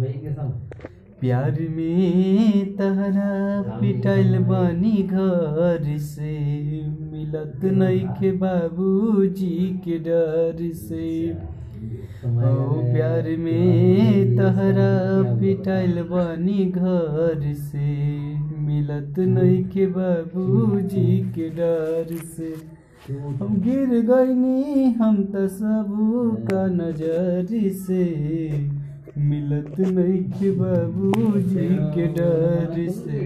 प्यार में तहरा पिटाइल बानी घर से मिलत नइखे बाबूजी के डर से। ओ प्यार में तहरा पिटाइल बानी घर से मिलत नइखे बाबूजी के डर से। हम गिर गईनी हम त सब का नज़र से। मिलत बाबू बाबूजी के डर से।